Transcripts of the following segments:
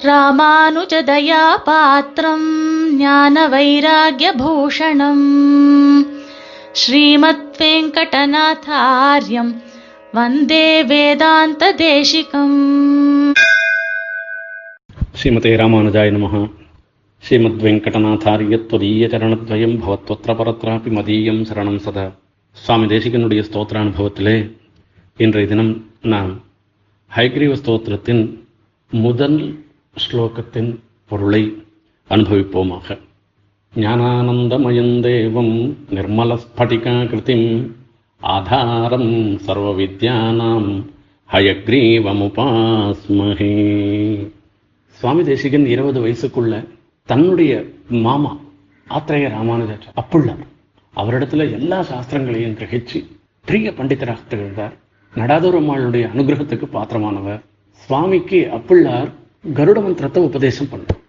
ராமானுஜதயா பாத்திரம் ஞான வைராகியபூஷணம் ஸ்ரீமத் வெங்கடநாதாரியம் வந்தே வேதாந்த தேசிகம் श्रीमते रामानुजाय नमः ஸ்ரீமத்வெங்கடநாதாரியத்வதீயச்சரணத்வயம் பவத்வத்திர பரத்ராபி மதீயம் சரணம் சதா சுவாமி தேசிகனுடைய ஸ்தோத்திர அனுபவத்திலே இன்றைய தினம் நாம் ஹைகிரீவ ஸ்தோத்திரத்தின் முதல் ஸ்லோகத்தின் பொருளை அனுபவிப்போமாக. ஞானானந்தமயம் தேவம் நிர்மலஸ்படிகாகிருதிம் ஆதாரம் சர்வ வித்யானாம் ஹயக்ரீவமுபாஸ்மஹே. சுவாமி தேசிகன் இருபது வயசுக்குள்ள தன்னுடைய மாமா ஆத்திரேய ராமானுஜர் அப்புள்ளார் அவரிடத்துல எல்லா சாஸ்திரங்களையும் கிரகிச்சு பெரிய பண்டிதராக திகழ்ந்தார். நடாதூரம்மாளுடைய அனுகிரகத்துக்கு பாத்திரமானவர். சுவாமிக்கு அப்புள்ளார் கருட மந்திரத்தை உபதேசம் பண்ணும்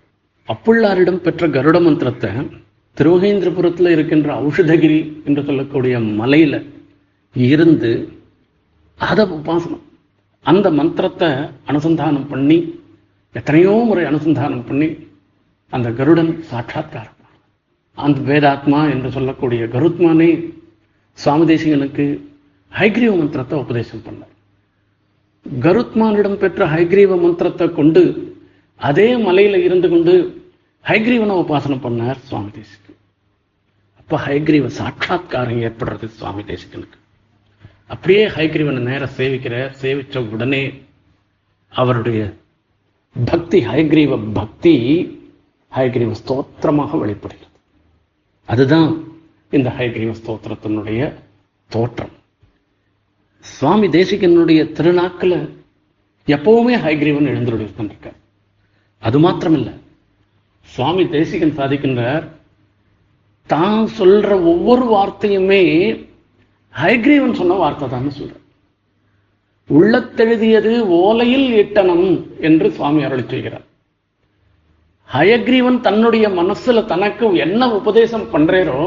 அப்புள்ளாரிடம் பெற்ற கருட மந்திரத்தை திருவகேந்திரபுரத்தில் இருக்கின்ற ஔஷதகிரி என்று சொல்லக்கூடிய மலையில இருந்து அதை உபாசனம். அந்த மந்திரத்தை அனுசந்தானம் பண்ணி எத்தனையோ முறை அனுசந்தானம் பண்ணி அந்த கருடன் சாட்சாத்காரம் அந்த வேதாத்மா என்று சொல்லக்கூடிய கருத்மானே சுவாமி தேசிகனுக்கு ஹைகிரீவ மந்திரத்தை உபதேசம் பண்ணார். கருத்மானிடம் பெற்ற ஹைகிரீவ மந்திரத்தை கொண்டு அதே மலையில இருந்து கொண்டு ஹைகிரீவனை உபாசனம் பண்ணார் சுவாமி தேசிகன். அப்ப ஹைகிரீவ சாட்சாத்காரம் ஏற்படுறது சுவாமி தேசிகனுக்கு. அப்படியே ஹைகிரீவனை நேர சேவிக்கிற சேவிச்ச உடனே அவருடைய பக்தி ஹைகிரீவ பக்தி ஹைகிரீவ ஸ்தோத்திரமாக வெளிப்படுகிறது. அதுதான் இந்த ஹைகிரீவ ஸ்தோத்திரத்தினுடைய தோற்றம். சுவாமி தேசிகனுடைய திருநாக்கில் எப்பவுமே ஹைகிரீவன் எழுந்துருக்க அது மாத்திரமில்ல. சுவாமி தேசிகன் சாதிக்கின்றார். தான் சொல்ற ஒவ்வொரு வார்த்தையுமே ஹைகிரீவன் சொன்ன வார்த்தை தான் சொல்ற உள்ளத்தெழுதியது ஓலையில் இட்டனம் என்று சுவாமி அருள் செய்கிறார். ஹயக்ரீவன் தன்னுடைய மனசுல தனக்கு என்ன உபதேசம் பண்றேரோ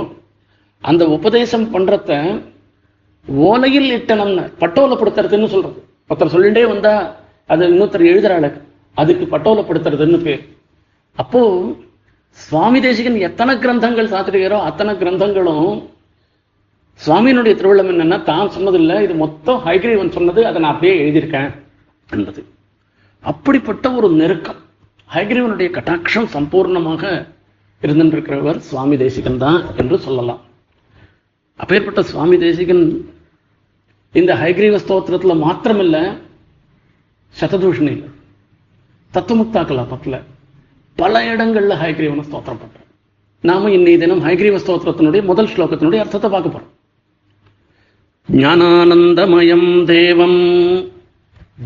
அந்த உபதேசம் பண்றத ஓலையில் இட்டனம்னு பட்டோலப்படுத்துறதுன்னு சொல்றது ஒருத்தர் சொல்லிட்டே வந்தா அது இன்னொருத்தர் எழுதுறாள் அதுக்கு பட்டோலப்படுத்துறதுன்னு பேர். அப்போ சுவாமி தேசிகன் எத்தனை கிரந்தங்கள் சாத்திருக்கிறோ அத்தனை கிரந்தங்களும் சுவாமியினுடைய திருவிழம் என்னன்னா தான் சொன்னதில்லை இது மொத்தம் ஹைகிரீவன் சொன்னது அதை நான் அப்படியே எழுதியிருக்கேன் என்பது. அப்படிப்பட்ட ஒரு நெருக்கம் ஹைகிரீவனுடைய கட்டாட்சம் சம்பூர்ணமாக இருந்திருக்கிறவர் சுவாமி தேசிகன் தான் என்று சொல்லலாம். அப்பேற்பட்ட சுவாமி தேசிகன் இந்த ஹைகிரீவ ஸ்தோத்திரத்துல மாத்திரமில்ல சததூஷணியில் தத்துவமுக்தா கலாபத்துல பல இடங்கள்ல ஹைகிரீவனை ஸ்தோத்திரம் பண்றோம் நாம இன்னைய தினம் ஹைகிரீவ ஸ்தோத்திரத்தினுடைய முதல் ஸ்லோகத்தினுடைய அர்த்தத்தை பார்க்க போறோம். ஞானானந்தமயம் தேவம்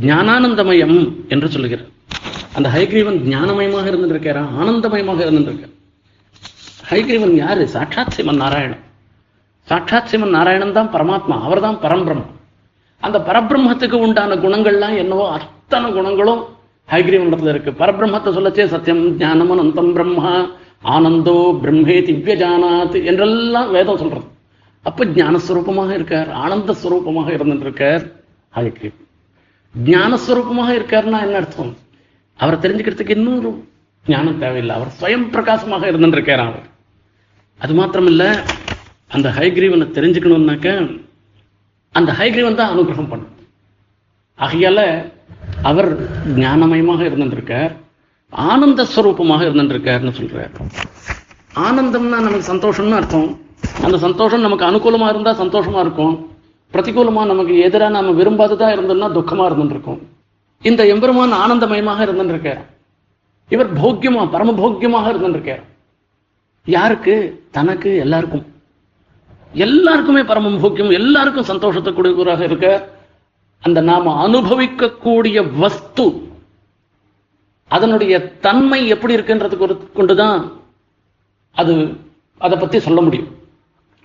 ஞானானந்தமயம் என்று சொல்லுகிறார். அந்த ஹைகிரீவன் ஞானமயமாக இருந்துருக்கிறான் ஆனந்தமயமாக இருந்திருக்க ஹைகிரீவன் யாரு? சாட்சாத் சிவன் நாராயணன். சாட்சாத் சிவன் நாராயணன் தான் பரமாத்மா அவர் தான் பரம்பிரம்மம் அந்த பரபிரம்மத்துக்கு உண்டான குணங்கள்லாம் என்னவோ அத்தனை குணங்களும் ஹைகிரீவனிடத்துல இருக்கு. பரபிரம்மத்தை சொல்லச்சே சத்தியம் ஞானம் அனந்தம் பிரம்மா ஆனந்தோ பிரம்மே திவ்யஜானாத் என்றெல்லாம் வேதம் சொல்றது. அப்ப ஞானஸ்வரூபமாக இருக்கார் ஆனந்த ஸ்வரூபமாக இருந்துட்டு இருக்கார் அதுக்கு ஞானஸ்வரூபமாக இருக்காருன்னா என்ன அர்த்தம்? அவரை தெரிஞ்சுக்கிறதுக்கு இன்னொரு ஞானம் தேவையில்லை. அவர் ஸ்வயம் பிரகாசமாக இருந்துருக்கார் அவர். அது மாத்திரமில்ல அந்த ஹைகிரீவனை தெரிஞ்சுக்கணும்னாக்க அந்த ஹைகிரீவன் தான் அனுகிரகம் பண்ணும். ஆகையால அவர் ஞானமயமாக இருந்துருக்கார் ஆனந்த ஸ்வரூபமாக இருந்துருக்காருன்னு சொல்றார். ஆனந்தம்னா நமக்கு சந்தோஷம்னு அர்த்தம். அந்த சந்தோஷம் நமக்கு அனுகூலமா இருந்தா சந்தோஷமா இருக்கும். பிரதிகூலமா நமக்கு எதிராக நாம விரும்பாததா இருந்தோம்னா துக்கமா இருந்துருக்கும். இந்த எம்பெருமான் ஆனந்தமயமாக இருந்துருக்கார். இவர் போக்கியமா பரமபோக்கியமாக இருந்துருக்கார். யாருக்கு? தனக்கு எல்லாருக்கும். எல்லாருக்குமே பரம போக்கியம் எல்லாருக்கும் சந்தோஷத்தை கொடுக்கிறவராக இருக்க அந்த நாம அனுபவிக்கக்கூடிய வஸ்து அதனுடைய தன்மை எப்படி இருக்குன்றது கொண்டுதான் அது அதை பத்தி சொல்ல முடியும்.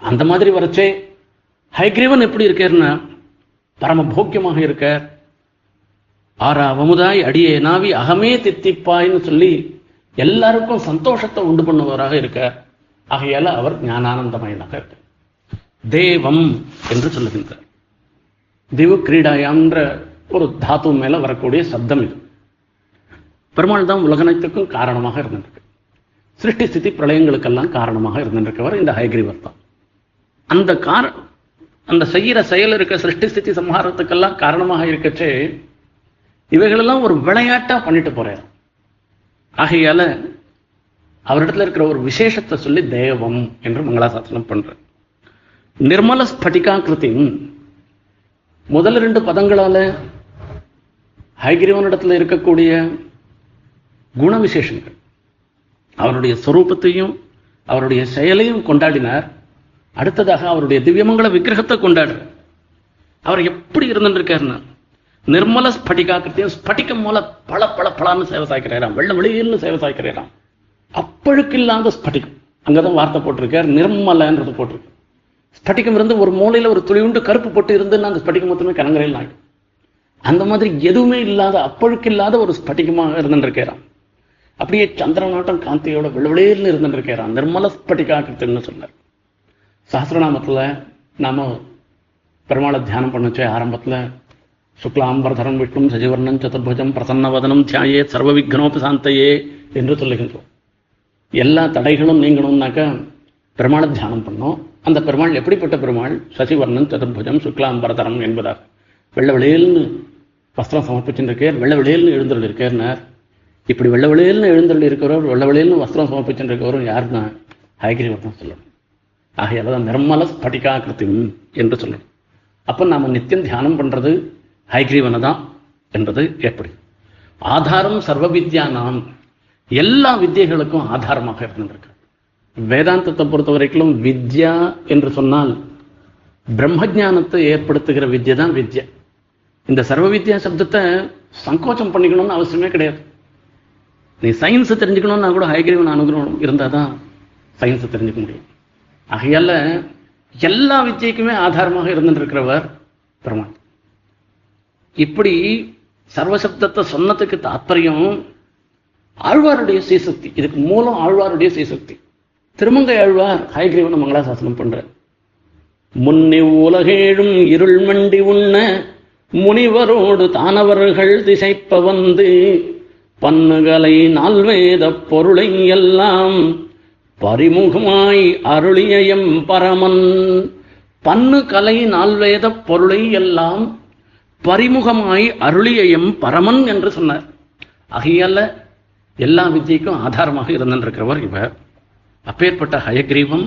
அந்த மாதிரி வரச்சே ஹைக்ரீவன் எப்படி இருக்கேன்னா பரம போக்கியமாக இருக்க ஆறா அவமுதாய் அடியே நாவி அகமே தித்திப்பாய்ன்னு சொல்லி எல்லாருக்கும் சந்தோஷத்தை உண்டு பண்ணுவராக இருக்க ஆகையால அவர் ஞானானந்தமயனாக இருக்கு தேவம் என்று சொல்லுகின்றார். திவு கிரீடாயான்ற ஒரு தாத்து மேல வரக்கூடிய சப்தம் இது. பெருமாள் தான் உலகனைத்துக்கும் காரணமாக இருந்திருக்கு. சிருஷ்டி ஸ்திதி பிரளயங்களுக்கெல்லாம் காரணமாக இருந்திருக்கவர் இந்த ஹயக்ரீவர் தான். அந்த கார அந்த செய்கிற செயல் இருக்க சிருஷ்டி ஸ்திதி சம்ஹாரத்துக்கெல்லாம் காரணமாக இருக்கச்சே இவைகளெல்லாம் ஒரு விளையாட்டா பண்ணிட்டு போறார். ஆகையால அவரிடத்துல இருக்கிற ஒரு விசேஷத்தை சொல்லி தேவம் என்று மங்களாசாசனம் பண்றேன் நிர்மல ஸ்பட்டிகாக்கிருதி முதல் ரெண்டு பதங்களால ஹைகிரீவனிடத்துல இருக்கக்கூடிய குண விசேஷங்கள் அவருடைய சொரூபத்தையும் அவருடைய செயலையும் கொண்டாடினார். அடுத்ததாக அவருடைய திவ்யமங்கல விக்கிரகத்தை கொண்டாடுற அவர் எப்படி இருந்துருக்காருன்னா நிர்மல ஸ்பட்டிகாக்கிருத்தியம் ஸ்படிகம் மூல பல பல பலான்னு சேவை சாய்க்கிறாராம். வெள்ள வெளியில்னு சேவை சாய்க்கிறாராம். அப்பழுக்கில்லாத ஸ்படிகம். அங்கதான் வார்த்தை போட்டிருக்கார். நிர்மலன்றது போட்டிருக்கு. ஸ்பட்டிகம் இருந்து ஒரு மூலையில ஒரு துளியுண்டு கருப்பு போட்டு இருந்துன்னா அந்த ஸ்பட்டிகம் மொத்தமே கலங்கரையில் ஆகிடும் அந்த மாதிரி எதுவுமே இல்லாத அப்பழுக்கில்லாத ஒரு ஸ்பட்டிகமாக இருந்துருக்கிறான். அப்படியே சந்திரநாட்டம் காந்தியோட விளவிளேர்னு இருந்துருக்கிறான். நிர்மல ஸ்பட்டிகாக்கிருத்தின்னு சொன்னார். சாஸ்திரநாமத்தில் நாம பெருமாளை தியானம் பண்ணச்சே ஆரம்பத்துல சுக்லாம்பரதரம் விஷ்ணும் சஜிவர்ணம் சதுர்புஜம் பிரசன்னவதனம் தியாயே சர்வ விக்னோபி சாந்தையே என்று சொல்லுகின்றோம். எல்லா தடைகளும் நீங்கணும்னாக்கா பெருமாளை தியானம் பண்ணோம். அந்த பெருமாள் எப்படிப்பட்ட பெருமாள்? சசிவர்ணன் சதுர்புஜம் சுக்லாம்பரதரம் என்பதாக. வெள்ள வெளியல்னு வஸ்திரம் சமர்ப்பிச்சுருக்கார் வெள்ள வெளியல்னு எழுந்தருள் இருக்கார்னார் இப்படி வெள்ள வெளியல்னு எழுந்தருள் இருக்கிறவர் வெள்ள வெளியல்னு வஸ்திரம் சமர்ப்பிச்சுருக்கவரும் யாருன்னா? ஹயக்ரிவர்தான் சொல்லணும். ஆகையால தான் நிர்மல ஸ்பட்டிகாக்கிருத்தி என்று சொல்லணும். அப்போ நாம நித்தியம் தியானம் பண்றது ஹைகிரீவனை தான் என்பது எப்படி? ஆதாரம் சர்வ வித்யா நாம் எல்லா வித்தியைகளுக்கும் ஆதாரமாக இருந்திருக்கு வேதாந்தத்தை பொறுத்த வரைக்கும் வித்யா என்று சொன்னால் பிரம்மஜானத்தை ஏற்படுத்துகிற வித்யை தான் வித்யா. இந்த சர்வ வித்யா சப்தத்தை சங்கோச்சம் பண்ணிக்கணும்னு அவசியமே கிடையாது. நீ சயின்ஸை தெரிஞ்சுக்கணும்னா கூட ஹைகிரீவன் அனுகிரகம் இருந்தால் தான் சயின்ஸை தெரிஞ்சுக்க முடியும். ஆகையால எல்லா வித்தியைக்குமே ஆதாரமாக இருந்துருக்கிறவர் பெருமாள் இப்படி சர்வசப்தத்தை சொன்னதுக்கு தாத்பரியம் ஆழ்வாருடைய சீசக்தி இதுக்கு மூலம் ஆழ்வாருடைய சீசக்தி திருமங்கை ஆழ்வார் ஹயகிரீவன மங்களாசாசனம் பண்ற முன்னி உலகேழும் இருள் மண்டி உண்ண முனிவரோடு தானவர்கள் திசைப்ப வந்து பன்னுகளை நால்வேத பொருளை எல்லாம் பரிமுகமாய் அருளிய எம் பரமன். பன்னு கலை நால்வேத பொருளை எல்லாம் பரிமுகமாய் அருளிய எம் பரமன் என்று சொன்னார். அகையல்ல எல்லா வித்தியைக்கும் ஆதாரமாக இருந்திருக்கிறவர் இவர். அப்பேற்பட்ட ஹயக்ரீவம்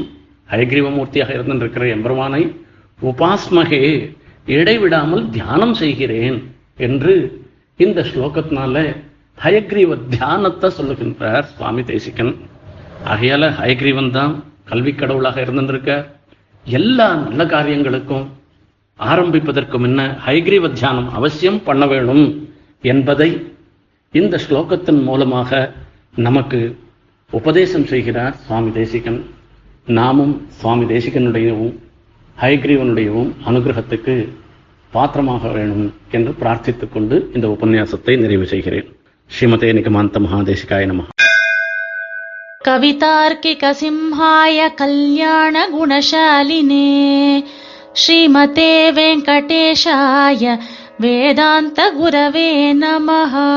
ஹயக்ரீவமூர்த்தியாக இருந்திருக்கிற எம்பெருமானை உபாஸ்மகே இடைவிடாமல் தியானம் செய்கிறேன் என்று இந்த ஸ்லோகத்தினால ஹயக்ரீவ தியானத்தை சொல்லுகின்றார் சுவாமி தேசிகன். ஆகையால ஹயக்ரீவன் தான் கல்வி கடவுளாக இருந்திருக்க எல்லா நல்ல காரியங்களுக்கும் ஆரம்பிப்பதற்கு முன்ன ஹைகிரீவ தியானம் அவசியம் பண்ண வேணும் என்பதை இந்த ஸ்லோகத்தின் மூலமாக நமக்கு உபதேசம் செய்கிறார் சுவாமி தேசிகன். நாமும் சுவாமி தேசிகனுடையவும் ஹைக்ரீவனுடையவும் அனுகிரகத்துக்கு பாத்திரமாக வேணும் என்று பிரார்த்தித்துக் கொண்டு இந்த உபன்யாசத்தை நிறைவு செய்கிறேன். ஸ்ரீமதே நிகமாந்த மகாதேசிகாய நம. கவிதார்க்கிக சிம்ஹாய கல்யாண குணசாலினே ஸ்ரீமதே வெங்கடேஷாய வேதாந்த குரவே நமஹா